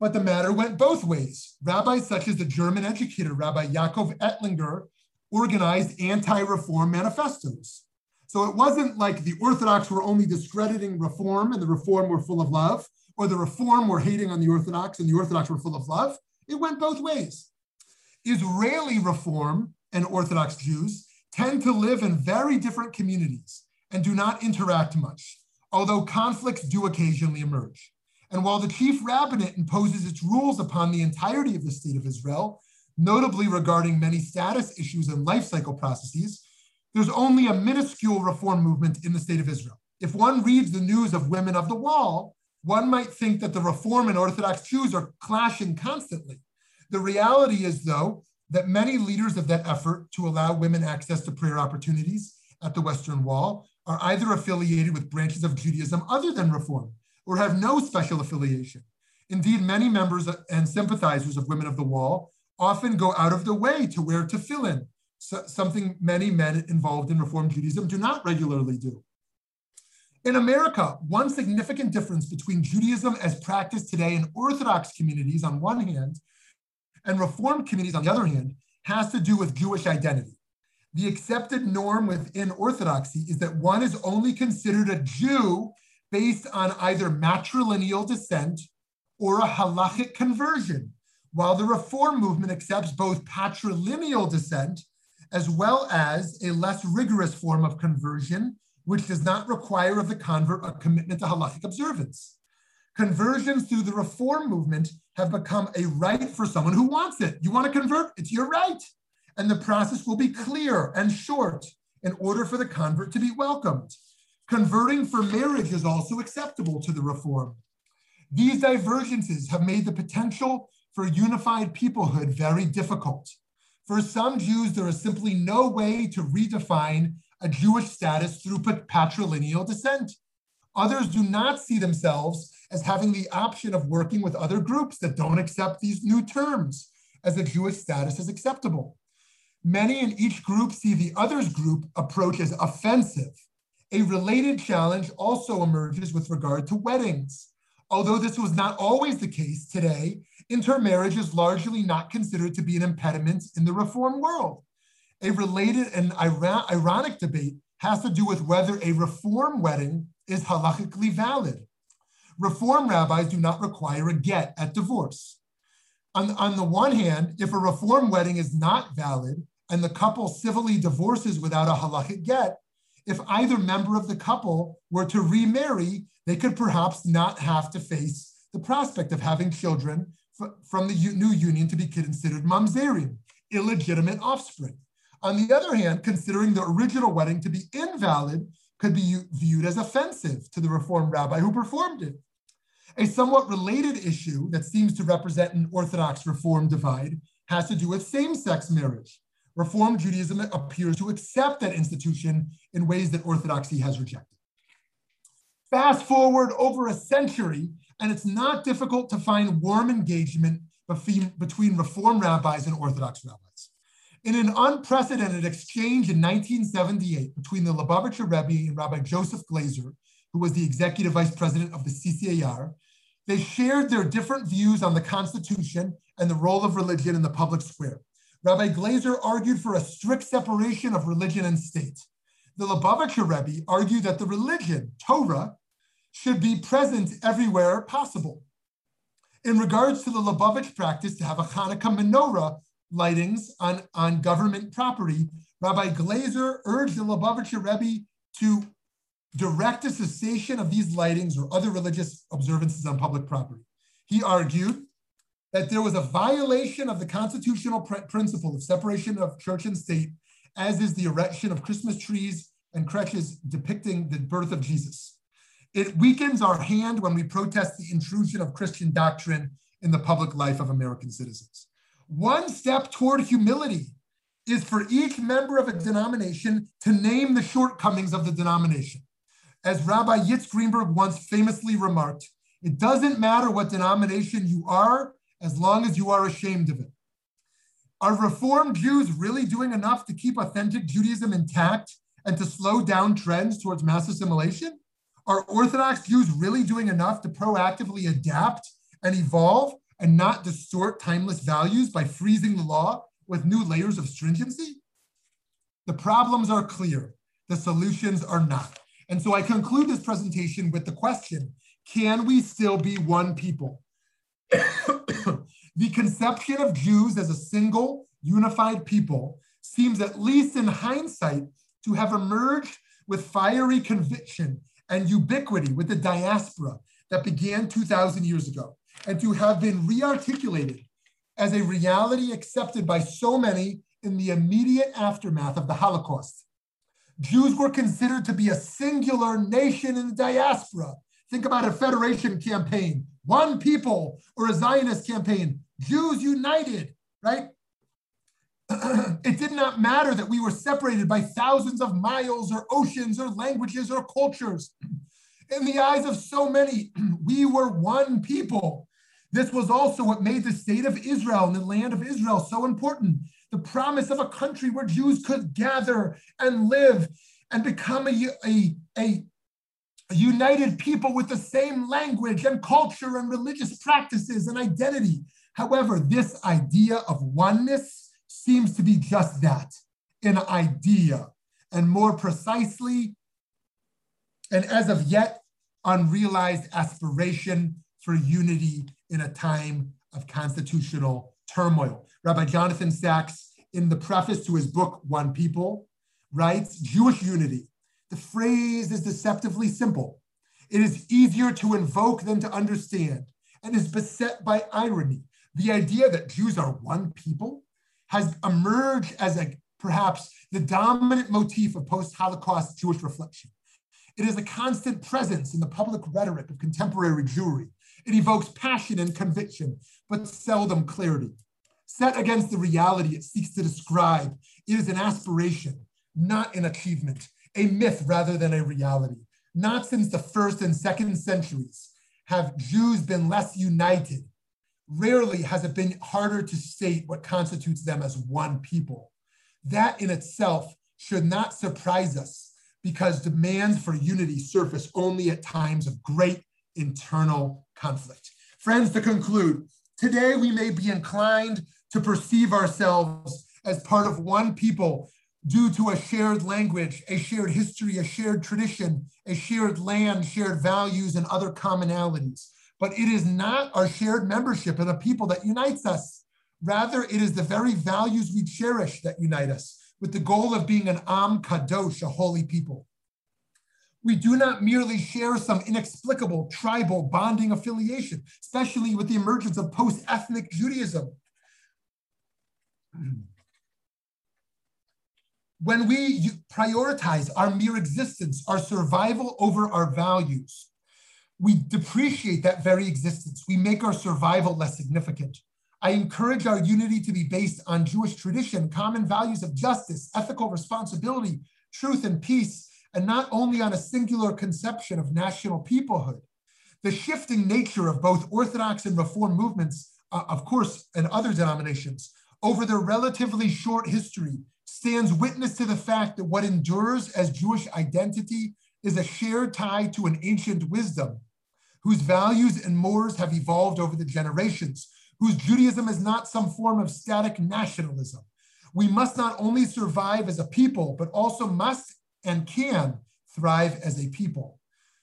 Speaker 1: But the matter went both ways. Rabbis such as the German educator Rabbi Yaakov Ettlinger organized anti reform manifestos. So it wasn't like the Orthodox were only discrediting reform and the reform were full of love, or the reform were hating on the Orthodox and the Orthodox were full of love. It went both ways. Israeli reform and Orthodox Jews tend to live in very different communities and do not interact much, although conflicts do occasionally emerge. And while the chief rabbinate imposes its rules upon the entirety of the state of Israel, notably regarding many status issues and life cycle processes, there's only a minuscule reform movement in the state of Israel. If one reads the news of women of the wall, one might think that the reform and Orthodox Jews are clashing constantly. The reality is, though, that many leaders of that effort to allow women access to prayer opportunities at the Western Wall are either affiliated with branches of Judaism other than Reform or have no special affiliation. Indeed, many members and sympathizers of Women of the Wall often go out of the way to wear tefillin, so, something many men involved in Reform Judaism do not regularly do. In America, one significant difference between Judaism as practiced today in Orthodox communities on one hand and reform communities, on the other hand, has to do with Jewish identity. The accepted norm within Orthodoxy is that one is only considered a Jew based on either matrilineal descent or a halachic conversion, while the Reform movement accepts both patrilineal descent as well as a less rigorous form of conversion, which does not require of the convert a commitment to halachic observance. Conversions through the Reform movement have become a right for someone who wants it. You want to convert? It's your right. And the process will be clear and short in order for the convert to be welcomed. Converting for marriage is also acceptable to the reform. These divergences have made the potential for unified peoplehood very difficult. For some Jews, there is simply no way to redefine a Jewish status through patrilineal descent. Others do not see themselves as having the option of working with other groups that don't accept these new terms as a Jewish status is acceptable. Many in each group see the others group approach as offensive. A related challenge also emerges with regard to weddings. Although this was not always the case today, intermarriage is largely not considered to be an impediment in the reform world. A related and ironic debate has to do with whether a reform wedding is halachically valid. Reform rabbis do not require a get at divorce. On, on the one hand, if a reform wedding is not valid and the couple civilly divorces without a halachic get, if either member of the couple were to remarry, they could perhaps not have to face the prospect of having children from the new union to be considered mamzerim, illegitimate offspring. On the other hand, considering the original wedding to be invalid could be viewed as offensive to the Reformed rabbi who performed it. A somewhat related issue that seems to represent an Orthodox Reform divide has to do with same sex marriage. Reform Judaism appears to accept that institution in ways that Orthodoxy has rejected. Fast forward over a century, and it's not difficult to find warm engagement between Reform rabbis and Orthodox rabbis. In an unprecedented exchange in 1978 between the Lubavitcher Rebbe and Rabbi Joseph Glaser, who was the executive vice president of the CCAR, They shared their different views on the Constitution and the role of religion in the public square. Rabbi Glaser argued for a strict separation of religion and state. The Lubavitcher Rebbe argued that the religion, Torah, should be present everywhere possible. In regards to the Lubavitch practice to have a Hanukkah menorah lightings on, on government property, Rabbi Glaser urged the Lubavitcher Rebbe to direct a cessation of these lightings or other religious observances on public property. He argued that there was a violation of the constitutional pr- principle of separation of church and state, as is the erection of Christmas trees and creches depicting the birth of Jesus. It weakens our hand when we protest the intrusion of Christian doctrine in the public life of American citizens. One step toward humility is for each member of a denomination to name the shortcomings of the denomination. As Rabbi Yitz Greenberg once famously remarked, it doesn't matter what denomination you are as long as you are ashamed of it. Are Reformed Jews really doing enough to keep authentic Judaism intact and to slow down trends towards mass assimilation? Are Orthodox Jews really doing enough to proactively adapt and evolve and not distort timeless values by freezing the law with new layers of stringency? The problems are clear, the solutions are not. And so I conclude this presentation with the question can we still be one people? the conception of Jews as a single, unified people seems, at least in hindsight, to have emerged with fiery conviction and ubiquity with the diaspora that began 2,000 years ago, and to have been rearticulated as a reality accepted by so many in the immediate aftermath of the Holocaust. Jews were considered to be a singular nation in the diaspora. Think about a federation campaign, one people, or a Zionist campaign, Jews united, right? (clears throat) it did not matter that we were separated by thousands of miles or oceans or languages or cultures. In the eyes of so many, (clears throat) we were one people. This was also what made the state of Israel and the land of Israel so important. The promise of a country where Jews could gather and live and become a, a, a, united people with the same language and culture and religious practices and identity. However, this idea of oneness seems to be just that an idea, and more precisely, and as of yet, unrealized aspiration for unity in a time of constitutional turmoil. Rabbi Jonathan Sacks, in the preface to his book, One People, writes Jewish unity. The phrase is deceptively simple. It is easier to invoke than to understand and is beset by irony. The idea that Jews are one people has emerged as a perhaps the dominant motif of post-Holocaust Jewish reflection. It is a constant presence in the public rhetoric of contemporary Jewry. It evokes passion and conviction, but seldom clarity. Set against the reality it seeks to describe, it is an aspiration, not an achievement, a myth rather than a reality. Not since the first and second centuries have Jews been less united Rarely has it been harder to state what constitutes them as one people. That in itself should not surprise us because demands for unity surface only at times of great internal conflict. Friends, to conclude, today we may be inclined to perceive ourselves as part of one people due to a shared language, a shared history, a shared tradition, a shared land, shared values, and other commonalities but it is not our shared membership in a people that unites us. Rather, it is the very values we cherish that unite us, with the goal of being an Am Kadosh, a holy people. We do not merely share some inexplicable tribal bonding affiliation, especially with the emergence of post ethnic Judaism. (clears throat) When we prioritize our mere existence, our survival over our values, we depreciate that very existence. We make our survival less significant. I encourage our unity to be based on Jewish tradition, common values of justice, ethical responsibility, truth, and peace, and not only on a singular conception of national peoplehood. The shifting nature of both Orthodox and Reform movements, uh, of course, and other denominations, over their relatively short history, stands witness to the fact that what endures as Jewish identity is a shared tie to an ancient wisdom whose values and mores have evolved over the generations, whose Judaism is not some form of static nationalism. We must not only survive as a people, but also must and can thrive as a people.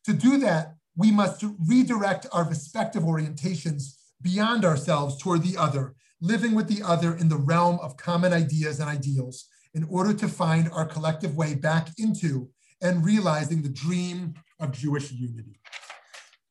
Speaker 1: To do that, we must redirect our respective orientations beyond ourselves toward the other, living with the other in the realm of common ideas and ideals in order to find our collective way back into and realizing the dream of Jewish unity.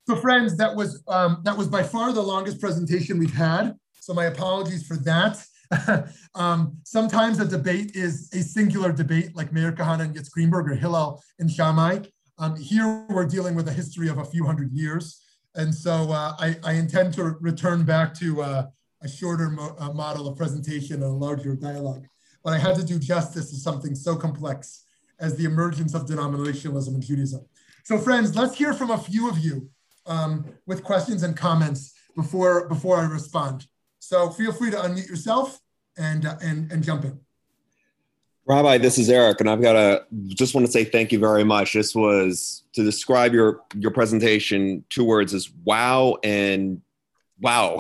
Speaker 1: So friends, that was, um, that was by far the longest presentation we've had. So my apologies for that. (laughs) um, sometimes a debate is a singular debate like Meir Kahane and Yitzhak Greenberg or Hillel and Shammai. Um, here we're dealing with a history of a few hundred years. And so uh, I, I, intend to return back to uh, a shorter mo uh, model of presentation and a larger dialogue. But I had to do justice to something so complex as the emergence of denominationalism in Judaism. So friends, let's hear from a few of you um, with questions and comments before, before I respond. So feel free to unmute yourself and, uh, and, and jump in.
Speaker 2: Rabbi, this is Eric, and I've got to just want to say thank you very much. This was to describe your your presentation. Two words is wow and wow.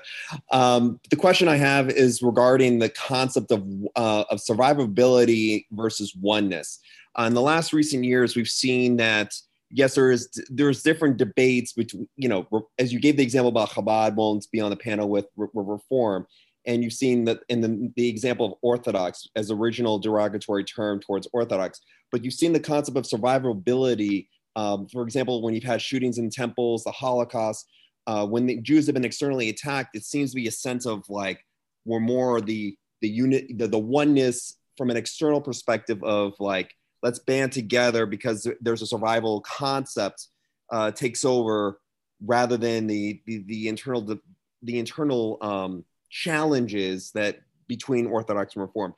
Speaker 2: (laughs) um, the question I have is regarding the concept of uh, of survivability versus oneness. Uh, in the last recent years, we've seen that yes, there is there's different debates between you know as you gave the example about Chabad won't be on the panel with, with Reform and you've seen that in the, the example of orthodox as original derogatory term towards orthodox but you've seen the concept of survivability um, for example when you've had shootings in temples the holocaust uh, when the jews have been externally attacked it seems to be a sense of like we're more the the unit the, the oneness from an external perspective of like let's band together because there's a survival concept uh, takes over rather than the the, the internal the, the internal um, challenges that between Orthodox and Reform.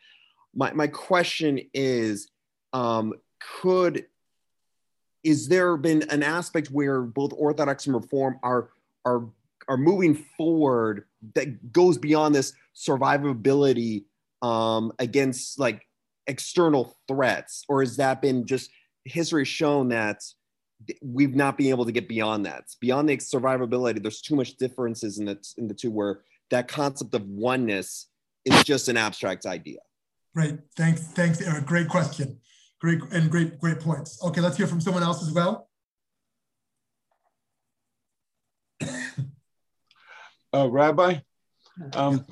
Speaker 2: My, my question is, um, could is there been an aspect where both Orthodox and Reform are are are moving forward that goes beyond this survivability um, against like external threats, or has that been just history shown that we've not been able to get beyond that? Beyond the survivability, there's too much differences in the in the two where that concept of oneness is just an abstract idea.
Speaker 1: Great. Thanks. Thanks, Eric. Great question. Great and great, great points. Okay, let's hear from someone else as well.
Speaker 3: Uh, Rabbi, um,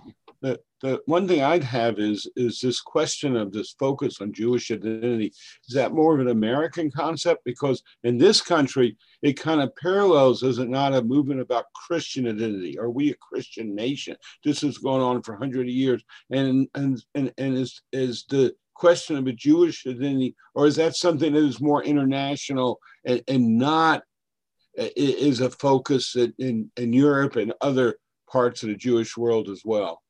Speaker 3: the, the one thing I'd have is is this question of this focus on Jewish identity. Is that more of an American concept? Because in this country, it kind of parallels, is it not, a movement about Christian identity? Are we a Christian nation? This has gone on for hundred years, and and and and is is the question of a Jewish identity, or is that something that is more international and, and not is a focus in in Europe and other parts of the Jewish world as well?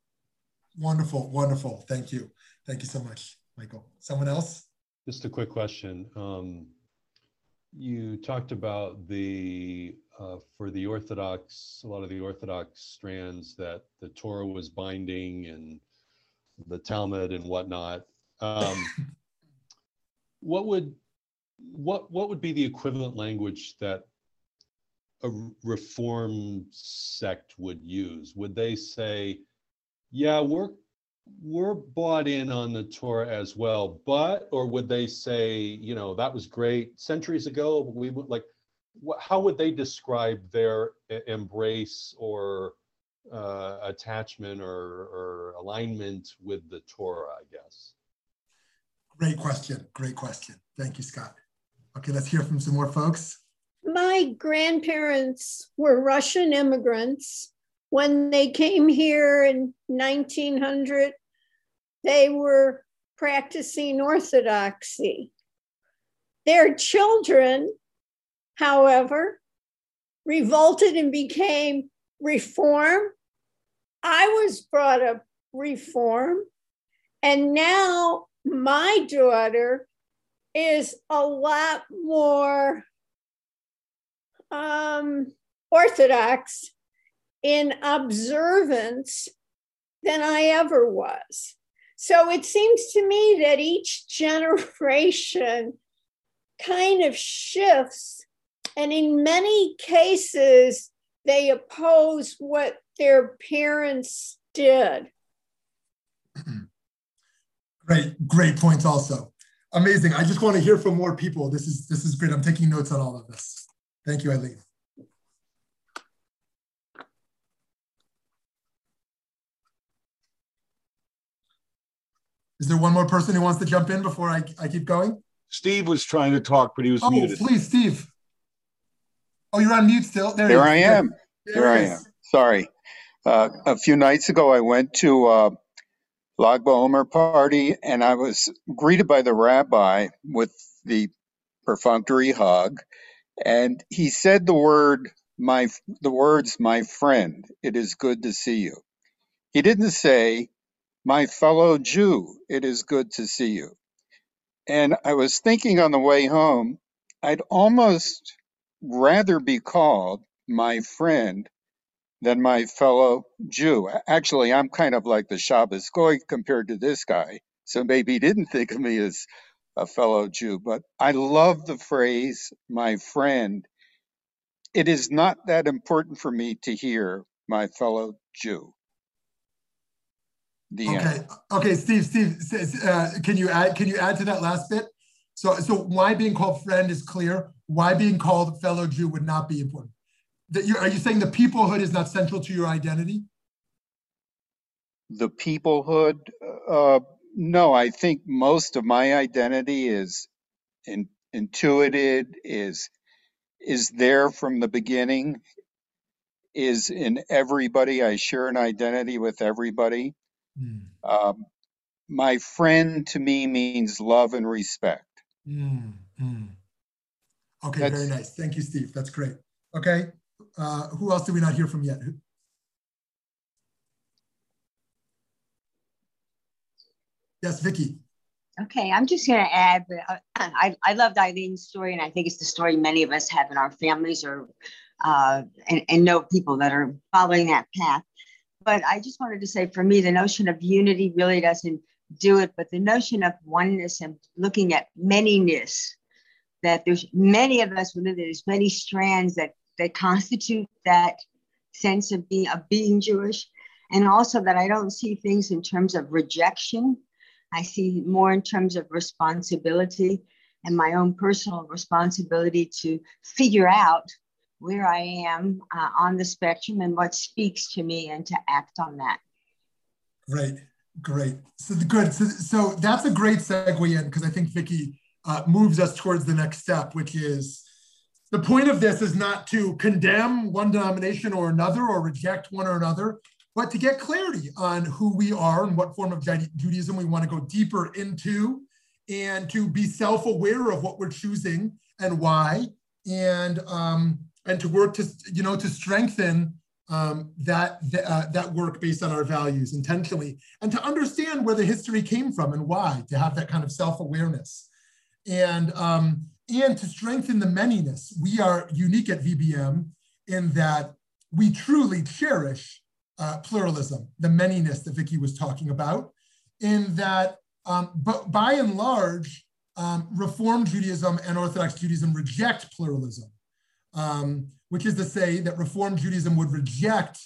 Speaker 1: Wonderful, wonderful. Thank you. Thank you so much, Michael. Someone else?
Speaker 4: Just a quick question. Um, you talked about the uh, for the Orthodox, a lot of the Orthodox strands that the Torah was binding and the Talmud and whatnot. Um, (laughs) what would what what would be the equivalent language that a reform sect would use? Would they say yeah, we're we're bought in on the Torah as well, but or would they say, you know, that was great centuries ago? We would like, how would they describe their embrace or uh, attachment or, or alignment with the Torah? I guess.
Speaker 1: Great question. Great question. Thank you, Scott. Okay, let's hear from some more folks.
Speaker 5: My grandparents were Russian immigrants when they came here in 1900, they were practicing orthodoxy. Their children, however, revolted and became reform. I was brought up reform. And now my daughter is a lot more um, orthodox in observance than I ever was. So it seems to me that each generation kind of shifts And in many cases, they oppose what their parents did. (clears throat)
Speaker 1: great, great points also. Amazing. I just want to hear from more people. This is this is great. I'm taking notes on all of this. Thank you, Eileen. Is there one more person who wants to jump in before I, I keep going?
Speaker 3: Steve was trying to talk, but he was
Speaker 1: oh,
Speaker 3: muted.
Speaker 1: please, Steve. Oh, you're on mute still.
Speaker 6: There, there I am. There Here I am. Sorry. Uh, a few nights ago, I went to a Lag BaOmer party, and I was greeted by the rabbi with the perfunctory hug, and he said the word my the words my friend. It is good to see you. He didn't say my fellow Jew. It is good to see you. And I was thinking on the way home, I'd almost rather be called my friend than my fellow Jew. Actually, I'm kind of like the Shabbos Goy compared to this guy. So maybe he didn't (laughs) think of me as a fellow Jew, but I love the phrase, my friend. It is not that important for me to hear my fellow Jew.
Speaker 1: The okay. End. Okay, Steve. Steve, uh, can you add? Can you add to that last bit? So, so why being called friend is clear. Why being called fellow Jew would not be important. That you are you saying the peoplehood is not central to your identity?
Speaker 6: The peoplehood. Uh, no, I think most of my identity is in, intuited. Is is there from the beginning. Is in everybody. I share an identity with everybody. Mm. Um, my friend to me means love and respect. Mm,
Speaker 1: mm. Okay, That's, very nice. Thank you, Steve. That's great. Okay, uh, who else did we not hear from yet? Yes, Vicky.
Speaker 7: Okay, I'm just going to add. Uh, I I loved Eileen's story, and I think it's the story many of us have in our families or uh, and, and know people that are following that path. But I just wanted to say for me, the notion of unity really doesn't do it, but the notion of oneness and looking at manyness, that there's many of us within there's many strands that that constitute that sense of being of being Jewish. And also that I don't see things in terms of rejection. I see more in terms of responsibility and my own personal responsibility to figure out where I am uh, on the spectrum and what speaks to me and to act on that.
Speaker 1: Great, great. So good. So, so that's a great segue in because I think Vicky uh, moves us towards the next step, which is the point of this is not to condemn one denomination or another or reject one or another, but to get clarity on who we are and what form of Judaism we want to go deeper into and to be self-aware of what we're choosing and why. And um, and to work to you know to strengthen um, that uh, that work based on our values intentionally and to understand where the history came from and why to have that kind of self-awareness and um, and to strengthen the manyness we are unique at vbm in that we truly cherish uh, pluralism the manyness that Vicky was talking about in that um, but by and large um, reform judaism and orthodox judaism reject pluralism um, which is to say that Reform Judaism would reject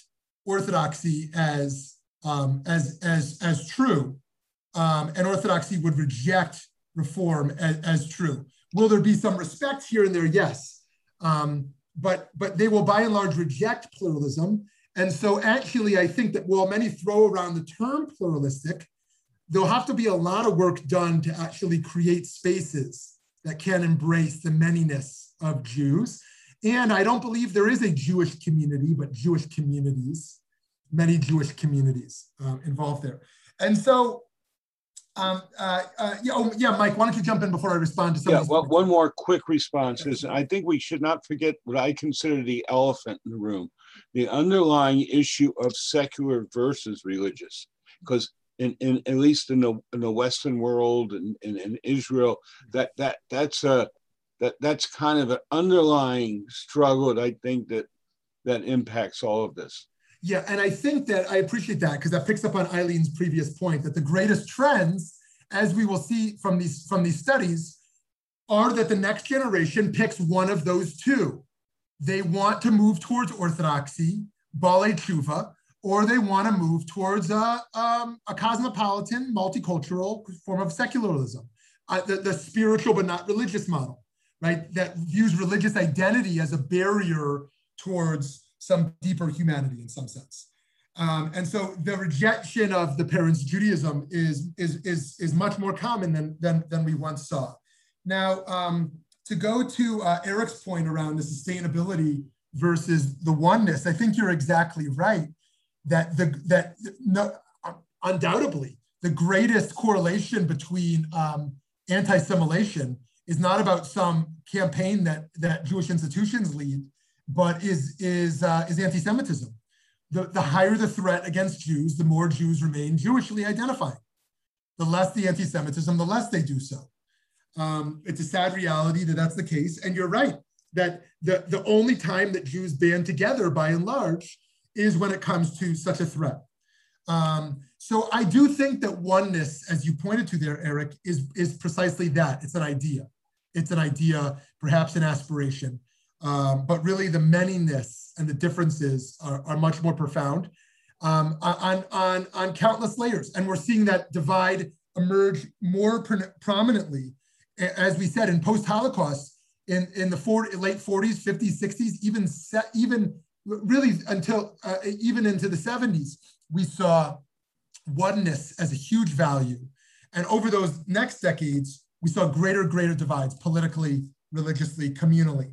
Speaker 1: orthodoxy as, um, as, as, as true, um, and orthodoxy would reject Reform as, as, true. Will there be some respect here and there? Yes. Um, but, but they will by and large reject pluralism. And so actually, I think that while many throw around the term pluralistic, there'll have to be a lot of work done to actually create spaces that can embrace the manyness of Jews. And I don't believe there is a Jewish community, but Jewish communities, many Jewish communities um, involved there. And so, um, uh, uh, yeah, oh, yeah, Mike, why don't you jump in before I respond to some
Speaker 3: yeah, well, one more quick response is I think we should not forget what I consider the elephant in the room, the underlying issue of secular versus religious. Because in, in at least in the in the Western world and in, in, Israel, that that that's a that that's kind of an underlying struggle that I think that that impacts all of this.
Speaker 1: Yeah, and I think that I appreciate that because that picks up on Eileen's previous point that the greatest trends, as we will see from these from these studies, are that the next generation picks one of those two. They want to move towards orthodoxy, Baalei Tshuva, or they want to move towards a, um, a cosmopolitan, multicultural form of secularism, uh, the, the spiritual but not religious model, right? That views religious identity as a barrier towards some deeper humanity in some sense. Um, and so the rejection of the parents' Judaism is, is, is, is much more common than, than, than we once saw. Now, um, to go to uh, Eric's point around the sustainability versus the oneness, I think you're exactly right that the that no, undoubtedly the greatest correlation between um, anti-assimilation is not about some campaign that that Jewish institutions lead, but is is uh, is anti-Semitism the, the higher the threat against Jews, the more Jews remain Jewishly identifying. The less the anti Semitism, the less they do so. Um, it's a sad reality that that's the case. And you're right that the, the only time that Jews band together, by and large, is when it comes to such a threat. Um, so I do think that oneness, as you pointed to there, Eric, is, is precisely that. It's an idea. It's an idea, perhaps an aspiration. Um, but really the manyness and the differences are, are much more profound um, on, on, on countless layers. And we're seeing that divide emerge more prominently, as we said, in post-Holocaust, in, in the 40, late 40s, 50s, 60s, even, set, even really until uh, even into the 70s, we saw oneness as a huge value. And over those next decades, we saw greater, greater divides politically, religiously, communally.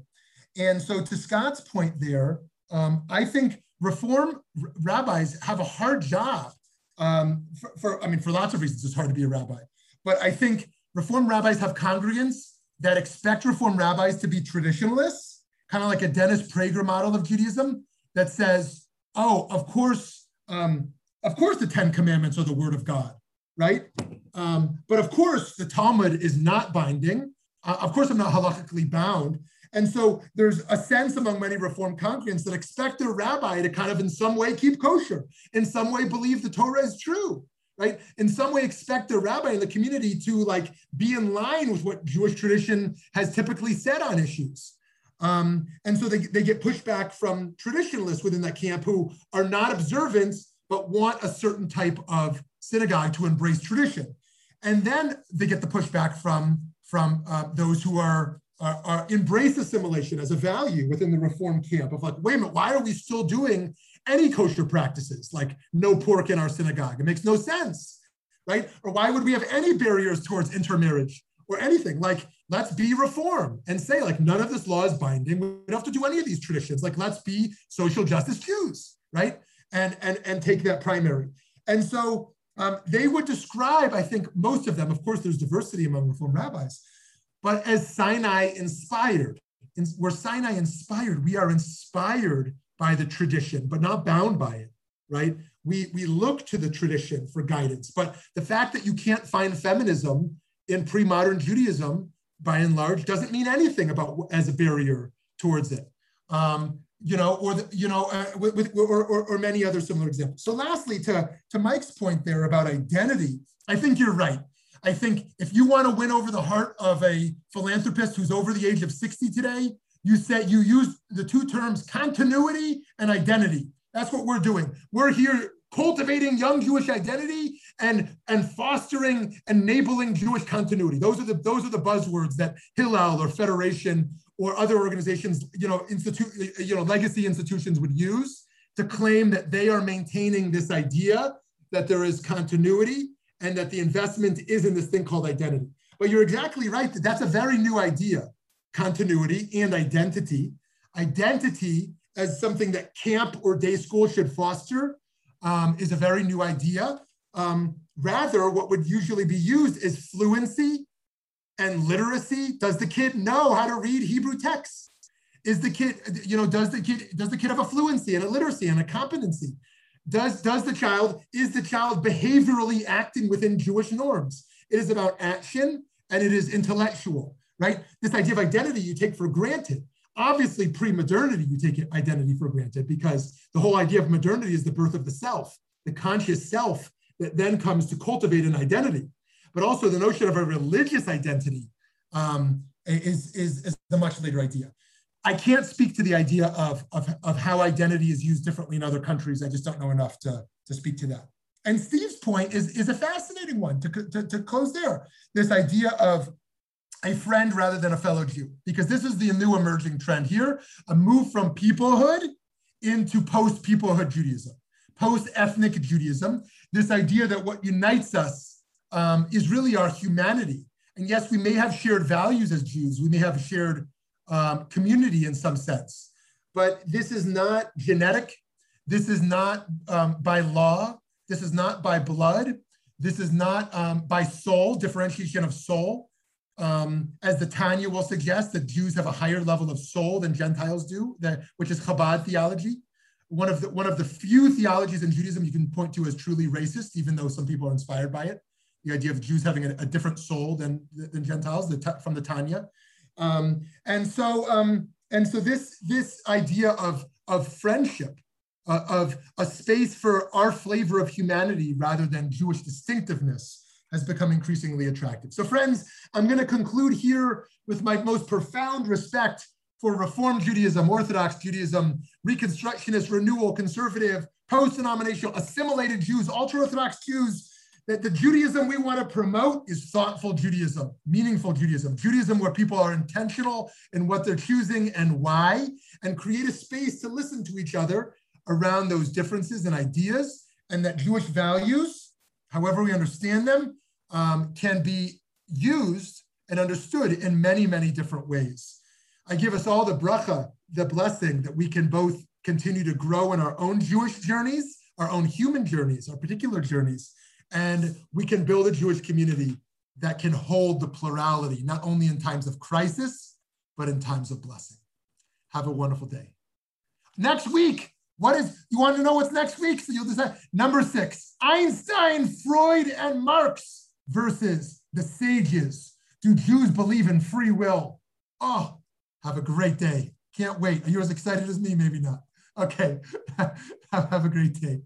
Speaker 1: And so, to Scott's point there, um, I think reform rabbis have a hard job. Um, for, for, I mean, for lots of reasons, it's hard to be a rabbi. But I think reform rabbis have congregants that expect reform rabbis to be traditionalists, kind of like a Dennis Prager model of Judaism that says, "Oh, of course, um, of course, the Ten Commandments are the word of God, right? Um, but of course, the Talmud is not binding. Uh, of course, I'm not halakhically bound. And so there's a sense among many Reformed congregants that expect their rabbi to kind of in some way keep kosher, in some way believe the Torah is true, right? In some way expect the rabbi in the community to like be in line with what Jewish tradition has typically said on issues. Um, and so they, they get pushback from traditionalists within that camp who are not observant, but want a certain type of synagogue to embrace tradition. And then they get the pushback from, from uh, those who are uh, uh, embrace assimilation as a value within the reform camp of like, wait a minute, why are we still doing any kosher practices like no pork in our synagogue? It makes no sense, right? Or why would we have any barriers towards intermarriage or anything? Like, let's be reform and say like none of this law is binding. We don't have to do any of these traditions. Like, let's be social justice Jews, right? And and and take that primary. And so um, they would describe, I think, most of them. Of course, there's diversity among reform rabbis but as Sinai inspired. We're Sinai inspired. We are inspired by the tradition, but not bound by it, right? We, we look to the tradition for guidance. But the fact that you can't find feminism in pre modern Judaism, by and large, doesn't mean anything about as a barrier towards it. Um, you know, or the, you know, uh, with, with or, or, or, many other similar examples. So, lastly, to to Mike's point there about identity, I think you're right. I think if you want to win over the heart of a philanthropist who's over the age of 60 today, you said you used the two terms continuity and identity. That's what we're doing. We're here cultivating young Jewish identity and, and fostering, enabling Jewish continuity. Those are the those are the buzzwords that Hillel or Federation or other organizations, you know, institute, you know, legacy institutions would use to claim that they are maintaining this idea that there is continuity and that the investment is in this thing called identity. But you're exactly right that that's a very new idea continuity and identity. Identity as something that camp or day school should foster um, is a very new idea. Um, rather, what would usually be used is fluency and literacy. Does the kid know how to read Hebrew texts? Is the kid, you know, does the kid does the kid have a fluency and a literacy and a competency? Does, does the child, is the child behaviorally acting within Jewish norms? It is about action and it is intellectual, right? This idea of identity you take for granted. Obviously, pre modernity, you take identity for granted because the whole idea of modernity is the birth of the self, the conscious self that then comes to cultivate an identity. But also the notion of a religious identity um, is, is, is a much later idea. I can't speak to the idea of, of, of how identity is used differently in other countries. I just don't know enough to, to speak to that. And Steve's point is, is a fascinating one to, to, to close there. This idea of a friend rather than a fellow Jew, because this is the new emerging trend here, a move from peoplehood into post-peoplehood Judaism, post-ethnic Judaism, this idea that what unites us um, is really our humanity. And yes, we may have shared values as Jews, we may have shared um, community in some sense. But this is not genetic. This is not um, by law. This is not by blood. This is not um, by soul, differentiation of soul. Um, as the Tanya will suggest, that Jews have a higher level of soul than Gentiles do, that, which is Chabad theology. One of, the, one of the few theologies in Judaism you can point to as truly racist, even though some people are inspired by it. The idea of Jews having a, a different soul than, than Gentiles the, from the Tanya. Um, and so, um, and so this this idea of of friendship, uh, of a space for our flavor of humanity rather than Jewish distinctiveness, has become increasingly attractive. So, friends, I'm going to conclude here with my most profound respect for Reform Judaism, Orthodox Judaism, Reconstructionist, Renewal, Conservative, post-denominational, assimilated Jews, ultra-Orthodox Jews, that the Judaism we want to promote is thoughtful Judaism, meaningful Judaism, Judaism where people are intentional in what they're choosing and why, and create a space to listen to each other around those differences and ideas, and that Jewish values, however we understand them, um, can be used and understood in many, many different ways. I give us all the bracha, the blessing that we can both continue to grow in our own Jewish journeys, our own human journeys, our particular journeys, and we can build a Jewish community that can hold the plurality, not only in times of crisis, but in times of blessing. Have a wonderful day. Next week, what is, you want to know what's next week? So you'll decide. Number six, Einstein, Freud, and Marx versus the sages. Do Jews believe in free will? Oh, have a great day. Can't wait. Are you as excited as me? Maybe not. Okay. (laughs) have a great day.